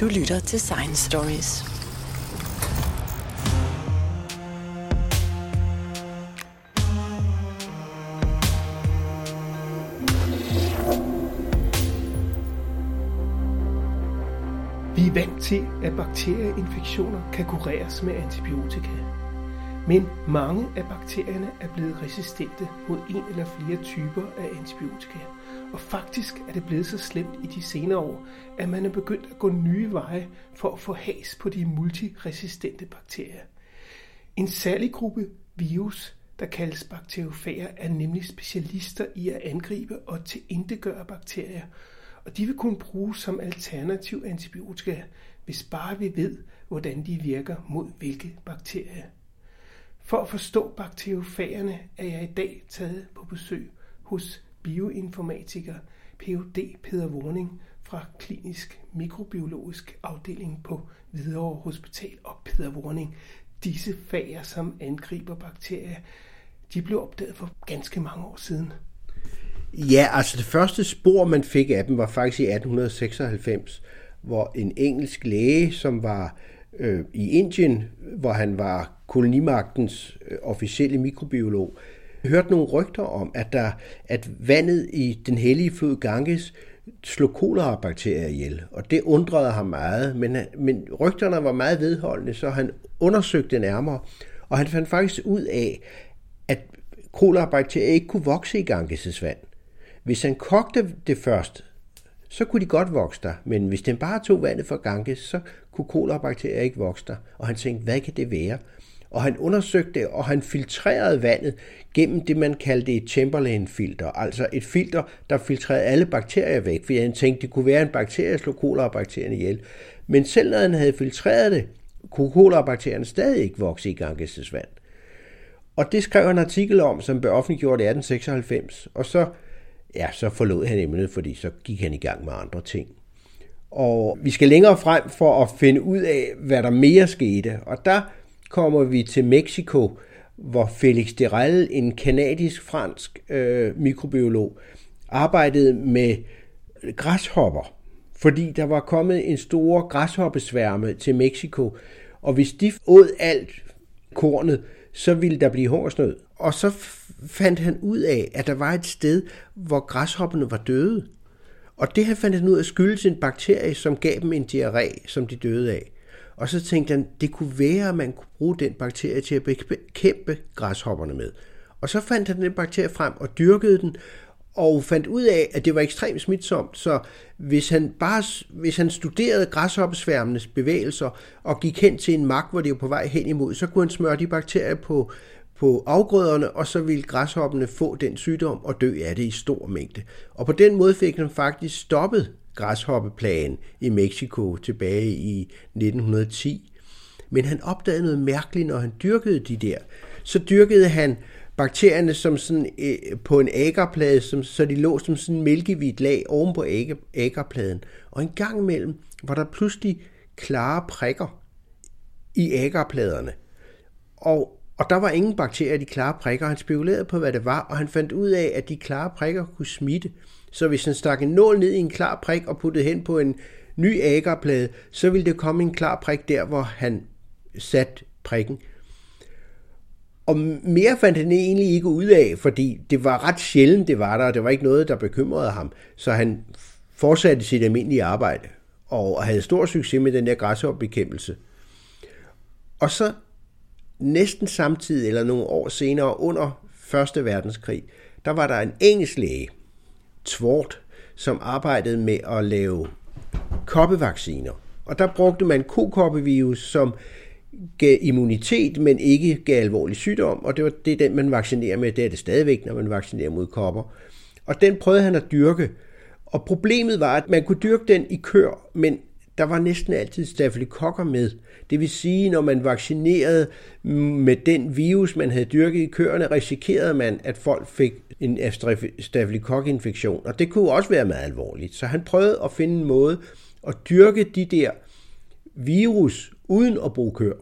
Du lytter til Science Stories. Vi er vant til, at bakterieinfektioner kan kureres med antibiotika. Men mange af bakterierne er blevet resistente mod en eller flere typer af antibiotika. Og faktisk er det blevet så slemt i de senere år, at man er begyndt at gå nye veje for at få has på de multiresistente bakterier. En særlig gruppe virus, der kaldes bakteriofager, er nemlig specialister i at angribe og tilindegøre bakterier, og de vil kunne bruges som alternativ antibiotika, hvis bare vi ved, hvordan de virker mod hvilke bakterier. For at forstå bakteriofagerne er jeg i dag taget på besøg hos bioinformatiker Ph.D. Peter Warning fra Klinisk Mikrobiologisk Afdeling på Hvidovre Hospital og Peter Warning. Disse fager, som angriber bakterier, de blev opdaget for ganske mange år siden. Ja, altså det første spor, man fik af dem, var faktisk i 1896, hvor en engelsk læge, som var øh, i Indien, hvor han var kolonimagtens øh, officielle mikrobiolog, hørte nogle rygter om, at, der, at vandet i den hellige flod Ganges slog kolera-bakterier ihjel, og det undrede ham meget, men, men rygterne var meget vedholdende, så han undersøgte nærmere, og han fandt faktisk ud af, at kolera-bakterier ikke kunne vokse i Ganges' vand. Hvis han kogte det først, så kunne de godt vokse der, men hvis den bare tog vandet fra Ganges, så kunne kolera-bakterier ikke vokse der. Og han tænkte, hvad kan det være? Og han undersøgte det, og han filtrerede vandet gennem det, man kaldte et Chamberlain-filter, altså et filter, der filtrerede alle bakterier væk, fordi han tænkte, det kunne være en bakterie, der slog kolera-bakterierne ihjel. Men selv når han havde filtreret det, kunne kolera-bakterierne stadig ikke vokse i Ganges' vand. Og det skrev han en artikel om, som blev offentliggjort i 1896, og så ja, så forlod han emnet, fordi så gik han i gang med andre ting. Og vi skal længere frem for at finde ud af, hvad der mere skete. Og der kommer vi til Mexico, hvor Felix Derel, en kanadisk-fransk øh, mikrobiolog, arbejdede med græshopper, fordi der var kommet en stor græshoppesværme til Mexico, og hvis de åd alt kornet, så ville der blive hungersnød. Og så fandt han ud af, at der var et sted, hvor græshopperne var døde. Og det her fandt han ud af skyldes en bakterie, som gav dem en diarré, som de døde af. Og så tænkte han, det kunne være, at man kunne bruge den bakterie til at bekæmpe græshopperne med. Og så fandt han den bakterie frem og dyrkede den, og fandt ud af, at det var ekstremt smitsomt, så hvis han bare hvis han studerede græshoppesværmenes bevægelser og gik hen til en mark, hvor de var på vej hen imod, så kunne han smøre de bakterier på, på afgrøderne, og så ville græshopperne få den sygdom og dø af det i stor mængde. Og på den måde fik han faktisk stoppet græshoppeplan i Mexico tilbage i 1910. Men han opdagede noget mærkeligt, når han dyrkede de der. Så dyrkede han bakterierne som sådan, øh, på en agerplade, som, så de lå som sådan en mælkehvidt lag oven på agerpladen. Og en gang imellem var der pludselig klare prikker i agerpladerne. Og, og der var ingen bakterier i de klare prikker. Han spekulerede på, hvad det var, og han fandt ud af, at de klare prikker kunne smitte. Så hvis han stak en nål ned i en klar prik og puttede hen på en ny agerplade, så ville det komme en klar prik der, hvor han satte prikken. Og mere fandt han egentlig ikke ud af, fordi det var ret sjældent, det var der, og det var ikke noget, der bekymrede ham. Så han fortsatte sit almindelige arbejde, og havde stor succes med den der græshoppebekæmpelse. Og så næsten samtidig, eller nogle år senere, under Første Verdenskrig, der var der en engelsk læge, Tvort, som arbejdede med at lave koppevacciner. Og der brugte man kokoppevirus, som gav immunitet, men ikke gav alvorlig sygdom, og det var det, den man vaccinerer med. Det er det stadigvæk, når man vaccinerer mod kopper. Og den prøvede han at dyrke. Og problemet var, at man kunne dyrke den i kør, men der var næsten altid stafylokokker med. Det vil sige, når man vaccinerede med den virus, man havde dyrket i køerne, risikerede man, at folk fik en stafylokokinfektion. Og det kunne også være meget alvorligt. Så han prøvede at finde en måde at dyrke de der virus uden at bruge kør.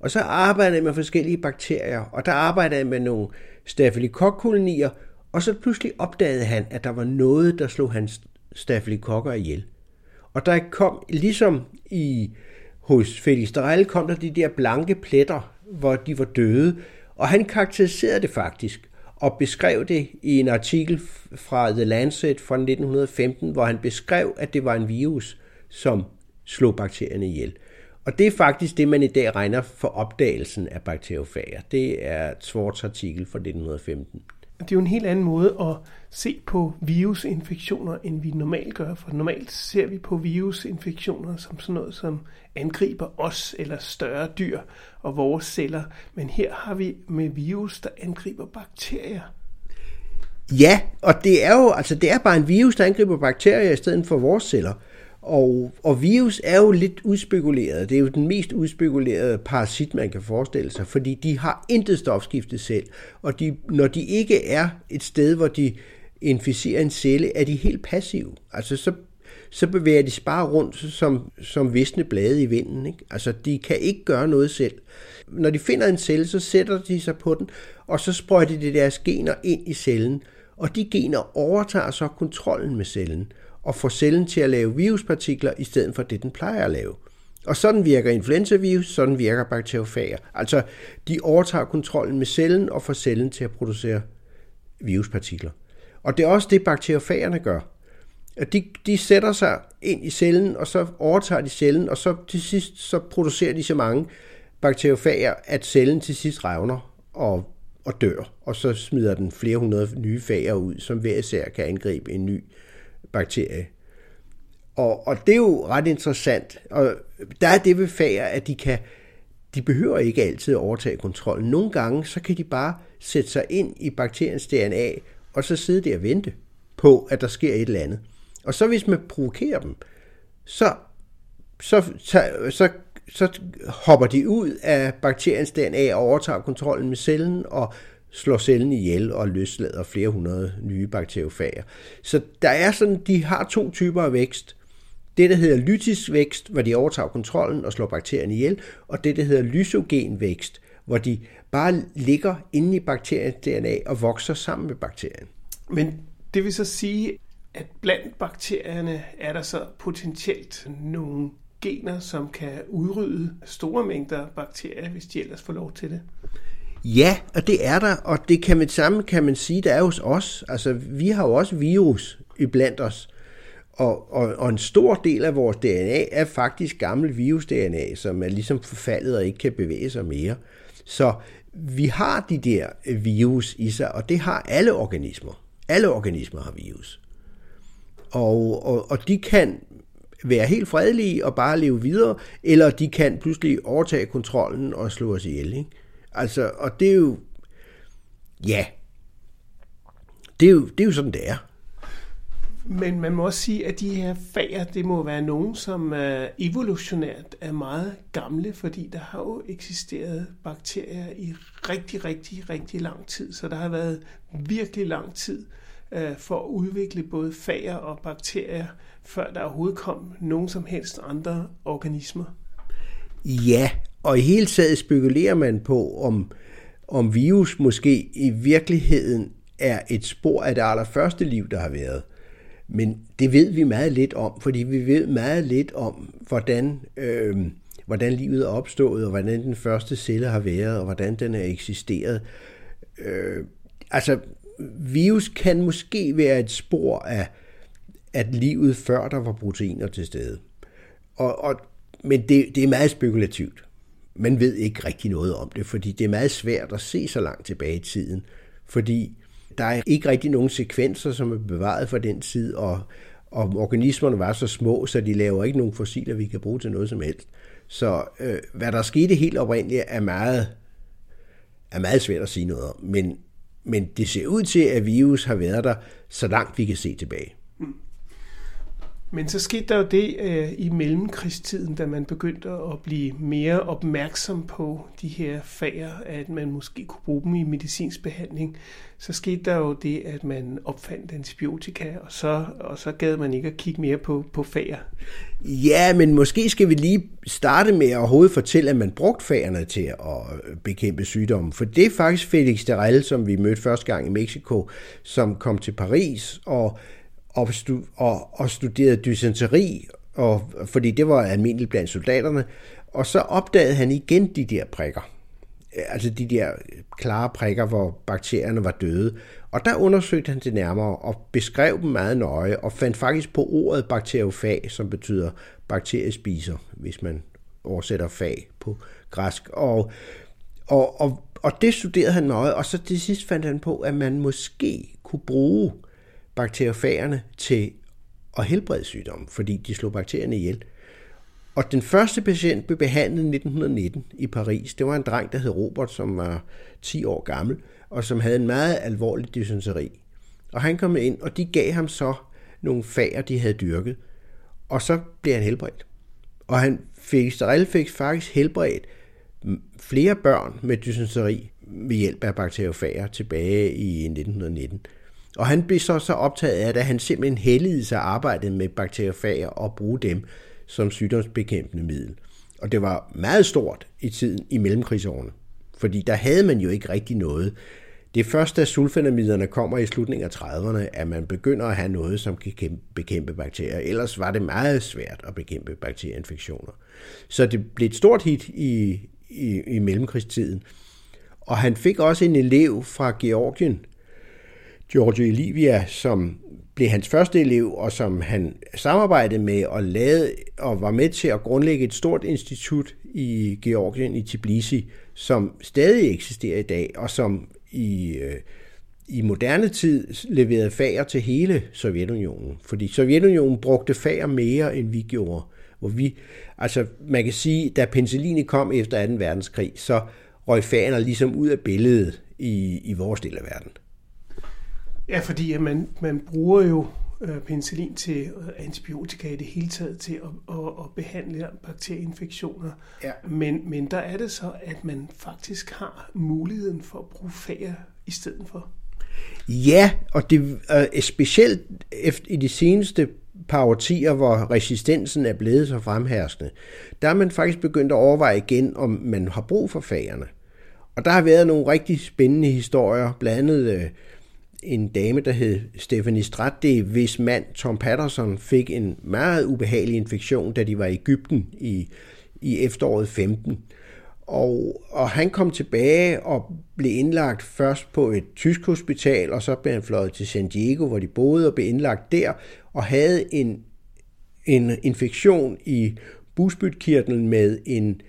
Og så arbejdede jeg med forskellige bakterier, og der arbejdede jeg med nogle stafylokokkolonier, og så pludselig opdagede han, at der var noget, der slog hans stafylokokker ihjel. Og der kom, ligesom i hos Felix Darel, kom der de der blanke pletter, hvor de var døde, og han karakteriserede det faktisk og beskrev det i en artikel fra The Lancet fra 1915, hvor han beskrev, at det var en virus, som slog bakterierne ihjel. Og det er faktisk det, man i dag regner for opdagelsen af bakteriofager. Det er Swartz artikel fra 1915. Det er jo en helt anden måde at se på virusinfektioner, end vi normalt gør. For normalt ser vi på virusinfektioner som sådan noget, som angriber os eller større dyr og vores celler. Men her har vi med virus, der angriber bakterier. Ja, og det er jo altså det er bare en virus, der angriber bakterier i stedet for vores celler. Og, og virus er jo lidt udspekuleret. Det er jo den mest udspekulerede parasit, man kan forestille sig, fordi de har intet stofskifte selv. Og de, når de ikke er et sted, hvor de inficerer en celle, er de helt passive. Altså så, så bevæger de sig bare rundt som, som visne blade i vinden. Ikke? Altså de kan ikke gøre noget selv. Når de finder en celle, så sætter de sig på den, og så sprøjter de deres gener ind i cellen. Og de gener overtager så kontrollen med cellen og får cellen til at lave viruspartikler i stedet for det, den plejer at lave. Og sådan virker influenzavirus, sådan virker bakteriofager. Altså, de overtager kontrollen med cellen og får cellen til at producere viruspartikler. Og det er også det, bakteriofagerne gør. At de, de sætter sig ind i cellen, og så overtager de cellen, og så til sidst så producerer de så mange bakteriofager, at cellen til sidst revner og, og dør. Og så smider den flere hundrede nye fager ud, som hver især kan angribe en ny bakterie. Og, og det er jo ret interessant. Og der er det ved fager, at de kan de behøver ikke altid at overtage kontrollen. Nogle gange, så kan de bare sætte sig ind i bakteriens DNA, og så sidde der og vente på, at der sker et eller andet. Og så hvis man provokerer dem, så, så, så, så, så hopper de ud af bakteriens DNA og overtager kontrollen med cellen, og slår cellen ihjel og løslader flere hundrede nye bakteriofager. Så der er sådan, de har to typer af vækst. Det, der hedder lytisk vækst, hvor de overtager kontrollen og slår bakterierne ihjel, og det, der hedder lysogen vækst, hvor de bare ligger inde i bakteriens DNA og vokser sammen med bakterien. Men det vil så sige, at blandt bakterierne er der så potentielt nogle gener, som kan udrydde store mængder bakterier, hvis de ellers får lov til det. Ja, og det er der, og det kan man samme kan man sige, der er hos os. Altså, vi har jo også virus iblandt os. Og, og, og en stor del af vores DNA er faktisk gammel virus-DNA, som er ligesom forfaldet og ikke kan bevæge sig mere. Så vi har de der virus i sig, og det har alle organismer. Alle organismer har virus. Og, og, og de kan være helt fredelige og bare leve videre, eller de kan pludselig overtage kontrollen og slå os ihjel. Ikke? Altså, og det er jo, ja, det er jo, det er jo sådan, det er. Men man må også sige, at de her fager, det må være nogen, som er evolutionært er meget gamle, fordi der har jo eksisteret bakterier i rigtig, rigtig, rigtig lang tid. Så der har været virkelig lang tid øh, for at udvikle både fager og bakterier, før der overhovedet kom nogen som helst andre organismer. Ja, og i hele taget spekulerer man på, om, om virus måske i virkeligheden er et spor af det allerførste liv, der har været. Men det ved vi meget lidt om, fordi vi ved meget lidt om, hvordan, øh, hvordan livet er opstået, og hvordan den første celle har været, og hvordan den er eksisteret. Øh, altså, virus kan måske være et spor af, at livet før der var proteiner til stede. Og, og, men det, det er meget spekulativt man ved ikke rigtig noget om det, fordi det er meget svært at se så langt tilbage i tiden, fordi der er ikke rigtig nogen sekvenser, som er bevaret fra den tid, og, og organismerne var så små, så de laver ikke nogen fossiler, vi kan bruge til noget som helst. Så øh, hvad der skete helt oprindeligt, er meget, er meget svært at sige noget om. Men, men det ser ud til, at virus har været der, så langt vi kan se tilbage. Men så skete der jo det øh, i mellemkrigstiden, da man begyndte at blive mere opmærksom på de her fager, at man måske kunne bruge dem i medicinsk behandling. Så skete der jo det, at man opfandt antibiotika, og så, og så gad man ikke at kigge mere på, på fager. Ja, men måske skal vi lige starte med at overhovedet fortælle, at man brugte fagerne til at øh, bekæmpe sygdommen. For det er faktisk Felix Derelle, som vi mødte første gang i Mexico, som kom til Paris og og, stu, og, og studerede dysenteri og, fordi det var almindeligt blandt soldaterne. Og så opdagede han igen de der prikker. Altså de der klare prikker, hvor bakterierne var døde. Og der undersøgte han det nærmere og beskrev dem meget nøje og fandt faktisk på ordet bakteriofag, som betyder bakteriespiser, hvis man oversætter fag på græsk. Og, og, og, og det studerede han nøje, og så til sidst fandt han på, at man måske kunne bruge bakteriofagerne til at helbrede sygdommen, fordi de slog bakterierne ihjel. Og den første patient blev behandlet i 1919 i Paris. Det var en dreng, der hed Robert, som var 10 år gammel, og som havde en meget alvorlig dysenteri. Og han kom ind, og de gav ham så nogle fager, de havde dyrket. Og så blev han helbredt. Og han fik, Starel fik faktisk helbredt flere børn med dysenteri ved hjælp af bakteriofager tilbage i 1919. Og han blev så, så optaget af at han simpelthen heldigede sig arbejdet med bakteriofager og bruge dem som sygdomsbekæmpende middel. Og det var meget stort i tiden i mellemkrigsårene, fordi der havde man jo ikke rigtig noget. Det er først, da sulfonamiderne kommer i slutningen af 30'erne, at man begynder at have noget, som kan bekæmpe bakterier. Ellers var det meget svært at bekæmpe bakterieinfektioner. Så det blev et stort hit i, i, i mellemkrigstiden. Og han fik også en elev fra Georgien, Giorgio Olivia, som blev hans første elev, og som han samarbejdede med og lavede og var med til at grundlægge et stort institut i Georgien, i Tbilisi, som stadig eksisterer i dag, og som i, øh, i moderne tid leverede fager til hele Sovjetunionen. Fordi Sovjetunionen brugte fager mere, end vi gjorde. Hvor vi, altså man kan sige, da penicillinet kom efter 2. verdenskrig, så røg fagerne ligesom ud af billedet i, i vores del af verden. Ja, fordi at man, man bruger jo øh, penicillin til øh, antibiotika i det hele taget til at, at, at behandle bakterieinfektioner. Ja. Men, men der er det så, at man faktisk har muligheden for at bruge fager i stedet for. Ja, og det er øh, specielt efter, i de seneste par årtier, hvor resistensen er blevet så fremherskende, der er man faktisk begyndt at overveje igen, om man har brug for fagerne. Og der har været nogle rigtig spændende historier, blandt andet øh, en dame, der hed Stephanie Stratde, hvis mand Tom Patterson fik en meget ubehagelig infektion, da de var i Ægypten i, i efteråret 15. Og, og han kom tilbage og blev indlagt først på et tysk hospital, og så blev han fløjet til San Diego, hvor de boede og blev indlagt der, og havde en, en infektion i busbytkirtlen med en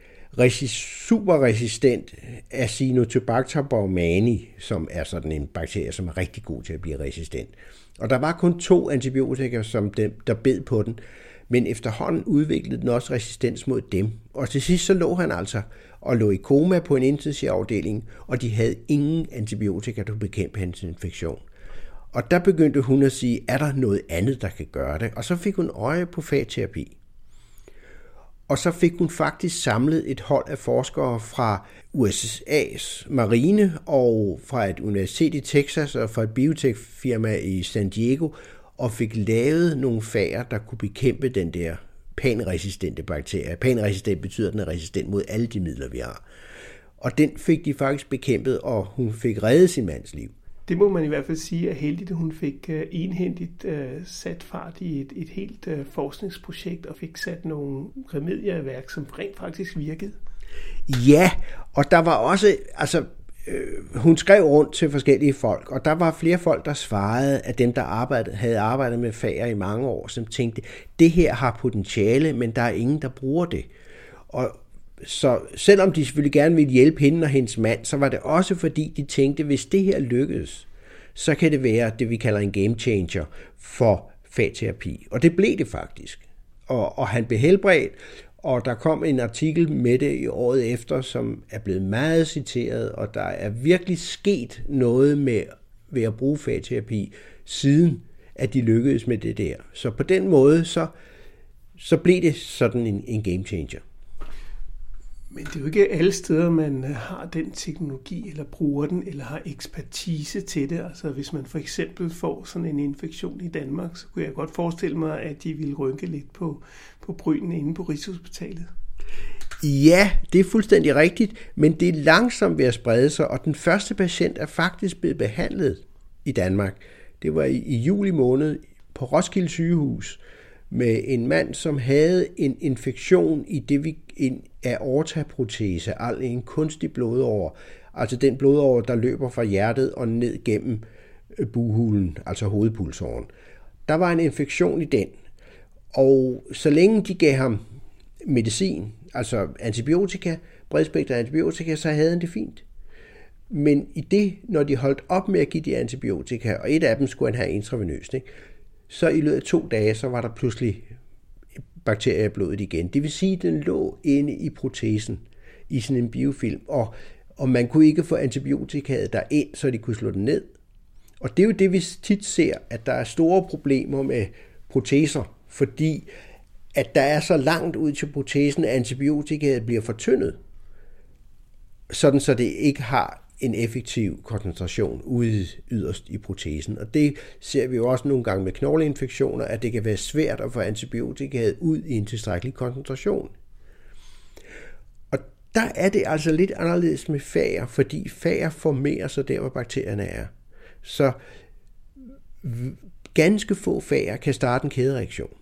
superresistent Acinetobacter baumani, som er sådan en bakterie, som er rigtig god til at blive resistent. Og der var kun to antibiotika, som dem, der bed på den, men efterhånden udviklede den også resistens mod dem. Og til sidst så lå han altså og lå i koma på en intensivafdeling, og de havde ingen antibiotika, der bekæmpe hans infektion. Og der begyndte hun at sige, er der noget andet, der kan gøre det? Og så fik hun øje på fagterapi. Og så fik hun faktisk samlet et hold af forskere fra USA's marine og fra et universitet i Texas og fra et biotech-firma i San Diego, og fik lavet nogle fager, der kunne bekæmpe den der panresistente bakterie. Panresistent betyder, at den er resistent mod alle de midler, vi har. Og den fik de faktisk bekæmpet, og hun fik reddet sin mands liv det må man i hvert fald sige er heldigt, at hun fik uh, enhændigt øh, sat fart i et, et helt øh, forskningsprojekt og fik sat nogle remedier i værk, som rent faktisk virkede. Ja, og der var også, altså øh, hun skrev rundt til forskellige folk, og der var flere folk, der svarede, at dem, der arbejdede, havde arbejdet med fager i mange år, som tænkte, det her har potentiale, men der er ingen, der bruger det. Og, så selvom de selvfølgelig gerne ville hjælpe hende og hendes mand, så var det også fordi, de tænkte, hvis det her lykkedes, så kan det være det, vi kalder en game changer for fagterapi. Og det blev det faktisk. Og, og han blev helbredt, og der kom en artikel med det i året efter, som er blevet meget citeret, og der er virkelig sket noget med ved at bruge fagterapi, siden at de lykkedes med det der. Så på den måde, så, så blev det sådan en, en game changer. Men det er jo ikke alle steder, man øh, har den teknologi, eller bruger den, eller har ekspertise til det. Altså hvis man for eksempel får sådan en infektion i Danmark, så kunne jeg godt forestille mig, at de ville rynke lidt på, på brynen inde på Rigshospitalet. Ja, det er fuldstændig rigtigt, men det er langsomt ved at sprede sig, og den første patient er faktisk blevet behandlet i Danmark. Det var i, i juli måned på Roskilde sygehus med en mand, som havde en infektion i det, vi en aortaprotese, altså en kunstig blodåre, altså den blodåre, der løber fra hjertet og ned gennem øh, buhulen, altså hovedpulsåren. Der var en infektion i den, og så længe de gav ham medicin, altså antibiotika, bredspektret antibiotika, så havde han det fint. Men i det, når de holdt op med at give de antibiotika, og et af dem skulle han have intravenøst, ikke? Så i løbet af to dage, så var der pludselig bakterier i blodet igen. Det vil sige, at den lå inde i protesen i sådan en biofilm, og, og man kunne ikke få antibiotikaet ind, så de kunne slå den ned. Og det er jo det, vi tit ser, at der er store problemer med proteser, fordi at der er så langt ud til protesen, at antibiotikaet bliver fortyndet, sådan så det ikke har en effektiv koncentration ude yderst i protesen. Og det ser vi jo også nogle gange med knogleinfektioner, at det kan være svært at få antibiotikaet ud i en tilstrækkelig koncentration. Og der er det altså lidt anderledes med fager, fordi fager formerer sig der, hvor bakterierne er. Så ganske få fager kan starte en kædereaktion,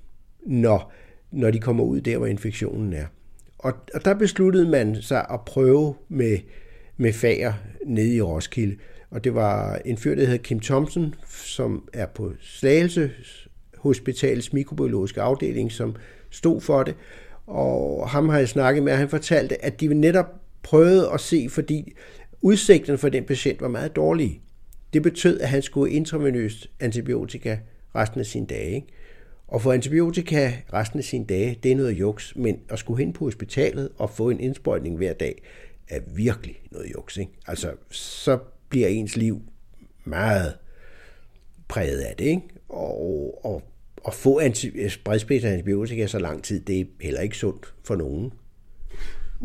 når, når de kommer ud der, hvor infektionen er. Og, og der besluttede man sig at prøve med med fager nede i Roskilde. Og det var en fyr, der hed Kim Thompson, som er på Slagelse Hospitals mikrobiologiske afdeling, som stod for det. Og ham har jeg snakket med, og han fortalte, at de netop prøvede at se, fordi udsigten for den patient var meget dårlig. Det betød, at han skulle intravenøst antibiotika resten af sine dage. Ikke? Og få antibiotika resten af sine dage, det er noget juks, men at skulle hen på hospitalet og få en indsprøjtning hver dag, er virkelig noget juks. Ikke? Altså, så bliver ens liv meget præget af det. Ikke? Og, og, og få anti, antibiotika så lang tid, det er heller ikke sundt for nogen.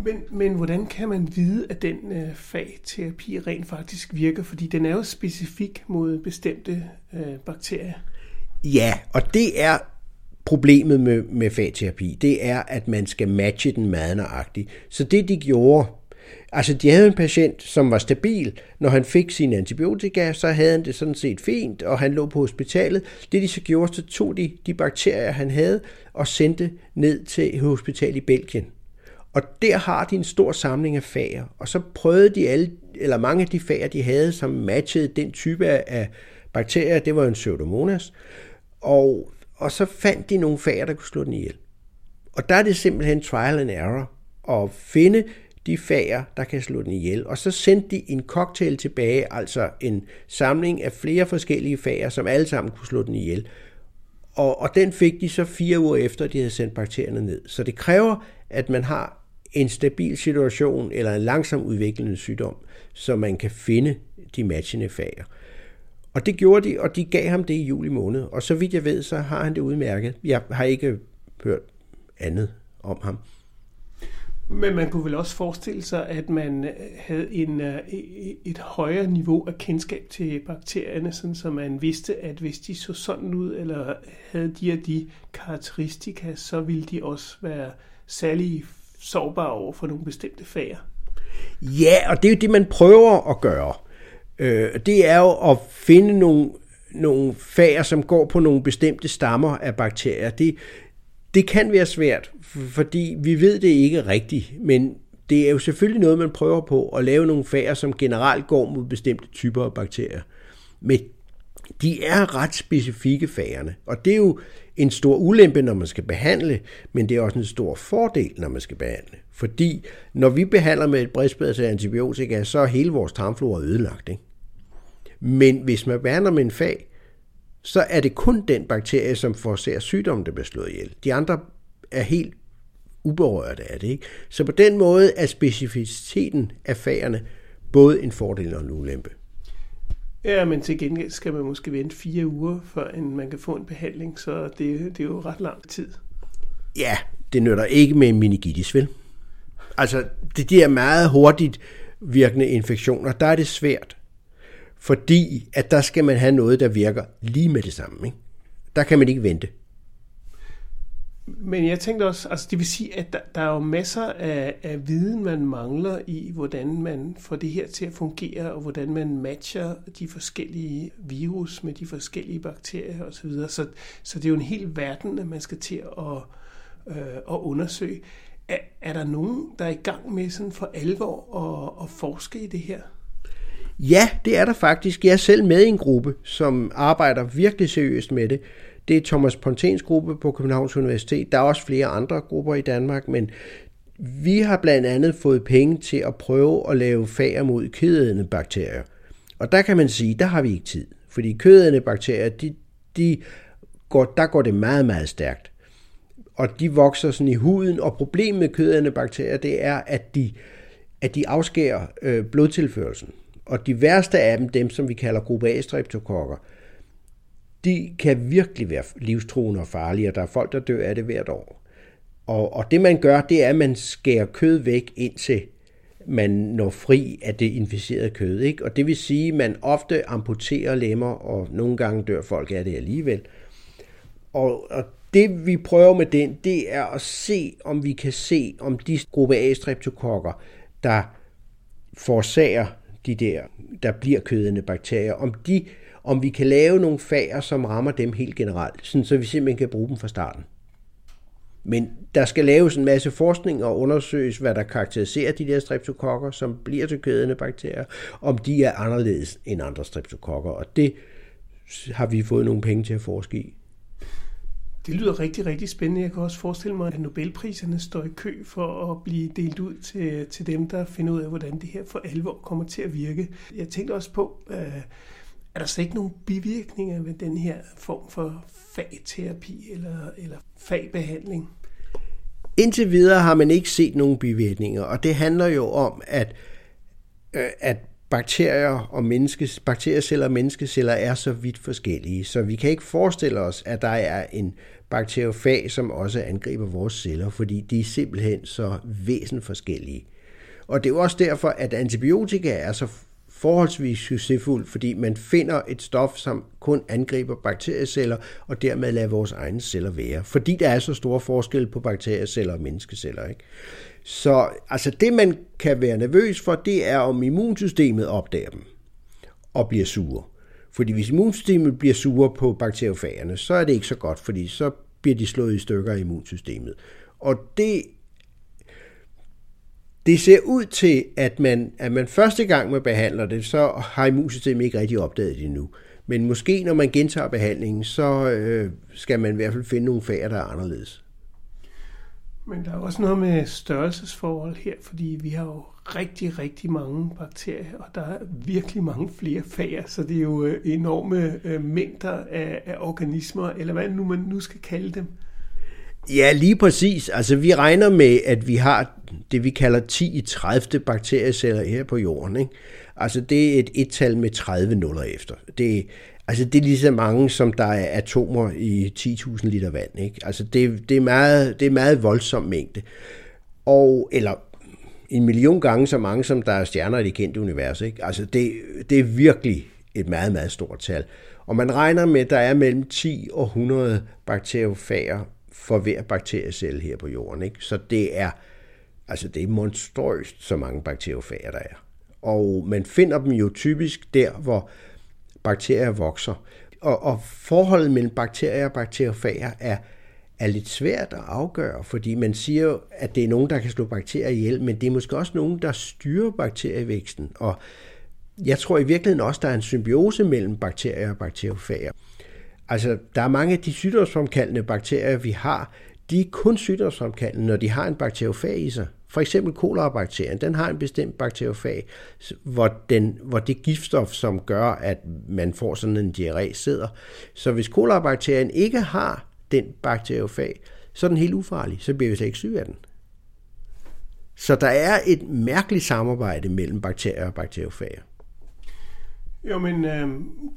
Men, men hvordan kan man vide, at den øh, fagterapi rent faktisk virker? Fordi den er jo specifik mod bestemte øh, bakterier. Ja, og det er problemet med, med fagterapi. Det er, at man skal matche den meget nøjagtigt. Så det de gjorde, Altså, de havde en patient, som var stabil. Når han fik sin antibiotika, så havde han det sådan set fint, og han lå på hospitalet. Det de så gjorde, så tog de de bakterier, han havde, og sendte ned til et hospital i Belgien. Og der har de en stor samling af fager. Og så prøvede de alle, eller mange af de fager, de havde, som matchede den type af bakterier, det var en pseudomonas. Og, og så fandt de nogle fager, der kunne slå den ihjel. Og der er det simpelthen trial and error at finde de fager, der kan slå den ihjel. Og så sendte de en cocktail tilbage, altså en samling af flere forskellige fager, som alle sammen kunne slå den ihjel. Og, og den fik de så fire uger efter, de havde sendt bakterierne ned. Så det kræver, at man har en stabil situation eller en langsom udviklende sygdom, så man kan finde de matchende fager. Og det gjorde de, og de gav ham det i juli måned. Og så vidt jeg ved, så har han det udmærket. Jeg har ikke hørt andet om ham. Men man kunne vel også forestille sig, at man øh, havde en, øh, et højere niveau af kendskab til bakterierne, sådan så man vidste, at hvis de så sådan ud, eller havde de og de karakteristika, så ville de også være særlig sårbare over for nogle bestemte fager. Ja, og det er jo det, man prøver at gøre. Øh, det er jo at finde nogle, nogle fager, som går på nogle bestemte stammer af bakterier. Det, det kan være svært, fordi vi ved det ikke rigtigt, men det er jo selvfølgelig noget, man prøver på at lave nogle fager, som generelt går mod bestemte typer af bakterier. Men de er ret specifikke fagerne, og det er jo en stor ulempe, når man skal behandle, men det er også en stor fordel, når man skal behandle. Fordi når vi behandler med et bredspad til antibiotika, så er hele vores tarmflora ødelagt. Ikke? Men hvis man behandler med en fag, så er det kun den bakterie, som forårsager sygdommen, der bliver slået ihjel. De andre er helt uberørte af det. Ikke? Så på den måde er specificiteten af fagerne både en fordel og en ulempe. Ja, men til gengæld skal man måske vente fire uger, før man kan få en behandling, så det, det er jo ret lang tid. Ja, det nytter ikke med meningitis, vel? Altså, det de er meget hurtigt virkende infektioner, der er det svært fordi at der skal man have noget, der virker lige med det samme. Ikke? Der kan man ikke vente. Men jeg tænkte også, altså det vil sige, at der, der er jo masser af, af viden, man mangler i, hvordan man får det her til at fungere, og hvordan man matcher de forskellige virus med de forskellige bakterier osv. Så, så det er jo en hel verden, at man skal til at, øh, at undersøge. Er, er der nogen, der er i gang med sådan for alvor at, at forske i det her? Ja, det er der faktisk. Jeg er selv med i en gruppe, som arbejder virkelig seriøst med det. Det er Thomas Pontens gruppe på Københavns Universitet. Der er også flere andre grupper i Danmark, men vi har blandt andet fået penge til at prøve at lave fager mod kødædende bakterier. Og der kan man sige, der har vi ikke tid. Fordi kødædende bakterier, de, de går, der går det meget, meget stærkt. Og de vokser sådan i huden, og problemet med kødædende bakterier, det er, at de, at de afskærer øh, blodtilførelsen. Og de værste af dem, dem som vi kalder gruppe A streptokokker, de kan virkelig være livstruende og farlige, og der er folk, der dør af det hvert år. Og, og det man gør, det er, at man skærer kød væk, indtil man når fri af det inficerede kød. Ikke? Og det vil sige, at man ofte amputerer lemmer, og nogle gange dør folk af det alligevel. Og, og det vi prøver med den, det er at se, om vi kan se, om de gruppe A-streptokokker, der forårsager de der, der bliver kødende bakterier, om de om vi kan lave nogle fager, som rammer dem helt generelt, sådan så vi simpelthen kan bruge dem fra starten. Men der skal laves en masse forskning og undersøges, hvad der karakteriserer de der streptokokker, som bliver til kødende bakterier, om de er anderledes end andre streptokokker, og det har vi fået nogle penge til at forske i. Det lyder rigtig, rigtig spændende. Jeg kan også forestille mig, at Nobelpriserne står i kø for at blive delt ud til, til dem, der finder ud af, hvordan det her for alvor kommer til at virke. Jeg tænkte også på, øh, er der slet ikke nogen bivirkninger ved den her form for fagterapi eller, eller fagbehandling? Indtil videre har man ikke set nogen bivirkninger, og det handler jo om, at, øh, at bakterier og menneskes, bakterieceller og menneskeceller er så vidt forskellige, så vi kan ikke forestille os, at der er en bakteriofag, som også angriber vores celler, fordi de er simpelthen så væsentligt forskellige. Og det er jo også derfor, at antibiotika er så forholdsvis succesfuld, fordi man finder et stof, som kun angriber bakterieceller, og dermed lader vores egne celler være. Fordi der er så store forskel på bakterieceller og menneskeceller. Ikke? Så altså det, man kan være nervøs for, det er, om immunsystemet opdager dem og bliver sure. Fordi hvis immunsystemet bliver sure på bakteriofagerne, så er det ikke så godt, fordi så bliver de slået i stykker af immunsystemet. Og det det ser ud til, at man, at man første gang man behandler det, så har immunsystemet ikke rigtig opdaget det endnu. Men måske når man gentager behandlingen, så øh, skal man i hvert fald finde nogle fag, der er anderledes. Men der er også noget med størrelsesforhold her, fordi vi har jo rigtig, rigtig mange bakterier, og der er virkelig mange flere fager, så det er jo øh, enorme øh, mængder af, af organismer, eller hvad nu man nu skal kalde dem. Ja, lige præcis. Altså, vi regner med, at vi har det, vi kalder 10 i 30 bakterieceller her på jorden. Ikke? Altså, det er et et-tal med 30 nuller efter. Det, altså, det er lige så mange, som der er atomer i 10.000 liter vand. Ikke? Altså, det, det, er meget, det er meget voldsom mængde. Og, eller en million gange så mange, som der er stjerner i det kendte univers. Ikke? Altså, det, det er virkelig et meget, meget stort tal. Og man regner med, at der er mellem 10 og 100 bakteriofager for hver bakteriecelle her på jorden. Ikke? Så det er, altså det er monstrøst, så mange bakteriofager der er. Og man finder dem jo typisk der, hvor bakterier vokser. Og, og forholdet mellem bakterier og bakteriofager er, er lidt svært at afgøre, fordi man siger jo, at det er nogen, der kan slå bakterier ihjel, men det er måske også nogen, der styrer bakterievæksten. Og jeg tror i virkeligheden også, der er en symbiose mellem bakterier og bakteriofager. Altså, der er mange af de sygdomsfremkaldende bakterier, vi har, de er kun sygdomsfremkaldende, når de har en bakteriofag i sig. For eksempel kolarabakterien, den har en bestemt bakteriofag, hvor, den, hvor det giftstof, som gør, at man får sådan en diarré, sidder. Så hvis kolarabakterien ikke har den bakteriofag, så er den helt ufarlig. Så bliver vi slet ikke syge af den. Så der er et mærkeligt samarbejde mellem bakterier og bakteriofager. Jo, men øh,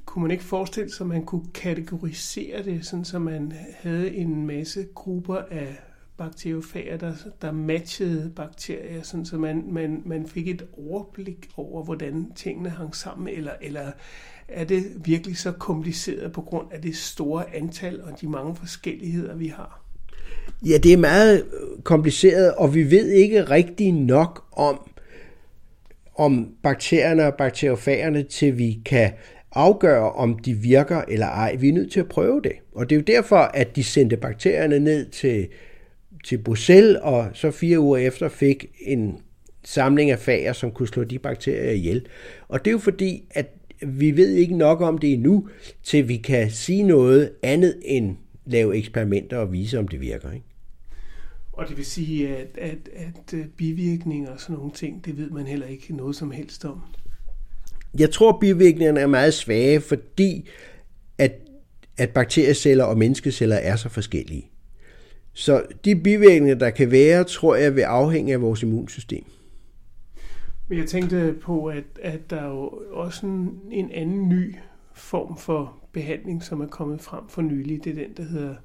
kunne man ikke forestille sig, at man kunne kategorisere det, sådan så man havde en masse grupper af bakteriofager, der, der matchede bakterier, sådan så man, man, man fik et overblik over, hvordan tingene hang sammen, eller, eller er det virkelig så kompliceret på grund af det store antal og de mange forskelligheder, vi har? Ja, det er meget øh, kompliceret, og vi ved ikke rigtig nok om, om bakterierne og bakteriofagerne, til vi kan afgøre, om de virker eller ej. Vi er nødt til at prøve det. Og det er jo derfor, at de sendte bakterierne ned til, til Bruxelles, og så fire uger efter fik en samling af fager, som kunne slå de bakterier ihjel. Og det er jo fordi, at vi ved ikke nok om det endnu, til vi kan sige noget andet end lave eksperimenter og vise, om det virker. Ikke? Og det vil sige, at, at, at øh, bivirkninger og sådan nogle ting, det ved man heller ikke noget som helst om. Jeg tror, bivirkningerne er meget svage, fordi at, at bakterieceller og menneskeceller er så forskellige. Så de bivirkninger, der kan være, tror jeg vil afhænge af vores immunsystem. Men jeg tænkte på, at, at der er jo også en, en anden ny form for behandling, som er kommet frem for nylig. Det er den, der hedder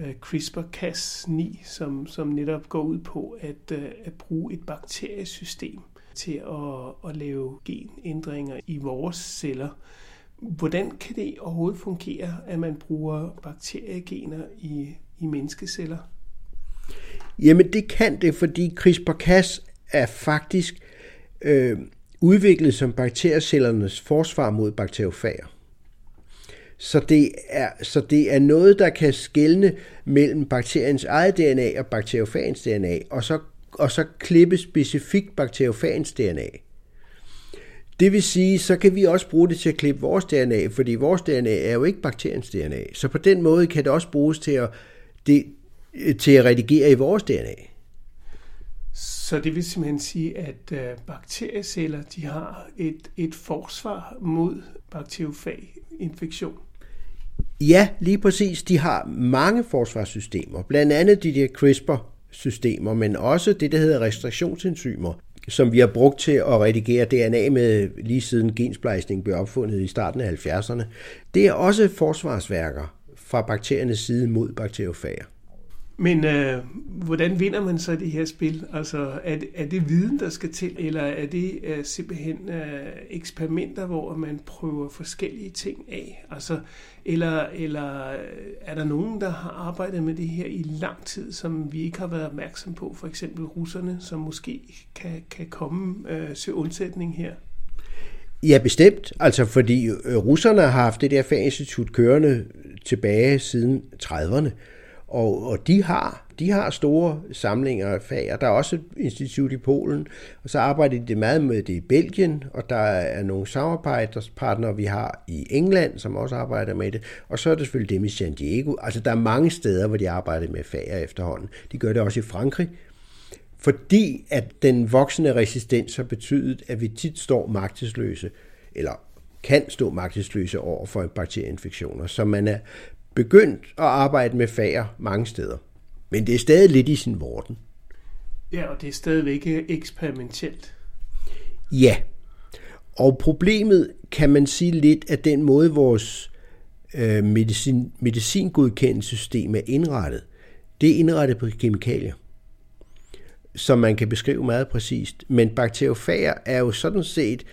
Øh, CRISPR-Cas9, som, som netop går ud på at, øh, at bruge et bakteriesystem til at, at lave genændringer i vores celler. Hvordan kan det overhovedet fungere, at man bruger bakteriegener i, i menneskeceller? Jamen det kan det, fordi CRISPR-Cas er faktisk øh, udviklet som bakteriecellernes forsvar mod bakteriofager. Så det, er, så det er noget, der kan skelne mellem bakteriens eget DNA og bakteriofagens DNA, og så, og så klippe specifikt bakteriofagens DNA. Det vil sige, så kan vi også bruge det til at klippe vores DNA, fordi vores DNA er jo ikke bakteriens DNA. Så på den måde kan det også bruges til at, det, til at redigere i vores DNA. Så det vil simpelthen sige, at øh, bakterieceller de har et, et forsvar mod bakteriofaginfektion? Ja, lige præcis. De har mange forsvarssystemer, blandt andet de der CRISPR-systemer, men også det, der hedder restriktionsenzymer, som vi har brugt til at redigere DNA med lige siden gensplejsning blev opfundet i starten af 70'erne. Det er også forsvarsværker fra bakteriernes side mod bakteriofager. Men øh, hvordan vinder man så det her spil? Altså, er det, er det viden, der skal til, eller er det øh, simpelthen øh, eksperimenter, hvor man prøver forskellige ting af? Altså, eller, eller øh, er der nogen, der har arbejdet med det her i lang tid, som vi ikke har været opmærksom på? For eksempel russerne, som måske kan, kan komme øh, til undsætning her? Ja, bestemt. Altså, fordi øh, russerne har haft det der faginstitut kørende tilbage siden 30'erne. Og, og de har de har store samlinger af fag, og der er også et institut i Polen, og så arbejder de meget med det i Belgien, og der er nogle samarbejdspartnere, vi har i England, som også arbejder med det, og så er det selvfølgelig dem i San Diego. Altså der er mange steder, hvor de arbejder med fag efterhånden. De gør det også i Frankrig, fordi at den voksende resistens har betydet, at vi tit står magtesløse, eller kan stå magtesløse over for bakterieinfektioner, så man er begyndt at arbejde med fager mange steder. Men det er stadig lidt i sin vorden. Ja, og det er stadigvæk eksperimentelt. Ja, og problemet kan man sige lidt af den måde, vores øh, medicin, medicingodkendelsessystem er indrettet. Det er indrettet på kemikalier, som man kan beskrive meget præcist. Men bakteriofager er jo sådan set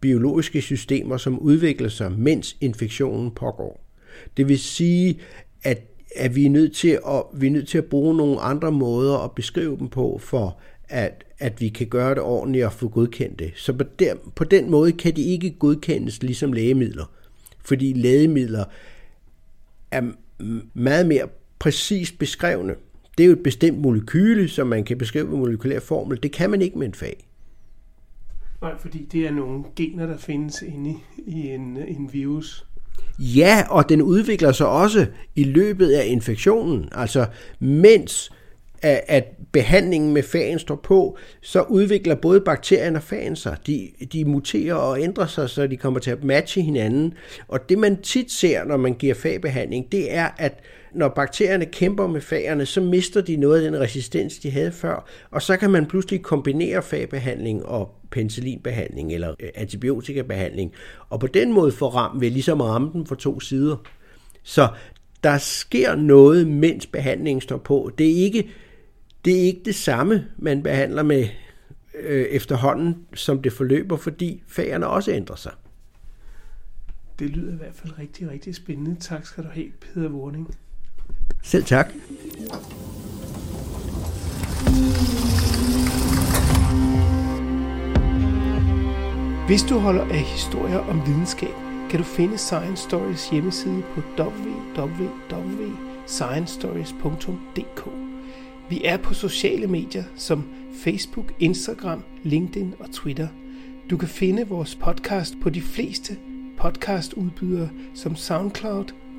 biologiske systemer, som udvikler sig, mens infektionen pågår. Det vil sige, at, at vi, er nødt til at, vi er nødt til at bruge nogle andre måder at beskrive dem på, for at, at vi kan gøre det ordentligt og få godkendt det. Så på den, på den måde kan de ikke godkendes ligesom lægemidler. Fordi lægemidler er meget mere præcist beskrevne. Det er jo et bestemt molekyle, som man kan beskrive med molekylær formel. Det kan man ikke med en fag. Nej, fordi det er nogle gener, der findes inde i en, en virus. Ja, og den udvikler sig også i løbet af infektionen. Altså mens at behandlingen med fagen står på, så udvikler både bakterien og fagen sig. De, de muterer og ændrer sig, så de kommer til at matche hinanden. Og det man tit ser, når man giver fagbehandling, det er, at når bakterierne kæmper med fagerne, så mister de noget af den resistens, de havde før. Og så kan man pludselig kombinere fagbehandling og penicillinbehandling eller øh, antibiotikabehandling. Og på den måde få ram ved ligesom ramme den fra to sider. Så der sker noget, mens behandlingen står på. Det er ikke det, er ikke det samme, man behandler med øh, efterhånden, som det forløber, fordi fagerne også ændrer sig. Det lyder i hvert fald rigtig, rigtig spændende. Tak skal du have, Peter Warning. Selv tak. Hvis du holder af historier om videnskab, kan du finde Science Stories hjemmeside på www.sciencestories.dk. Vi er på sociale medier som Facebook, Instagram, LinkedIn og Twitter. Du kan finde vores podcast på de fleste podcastudbydere som SoundCloud,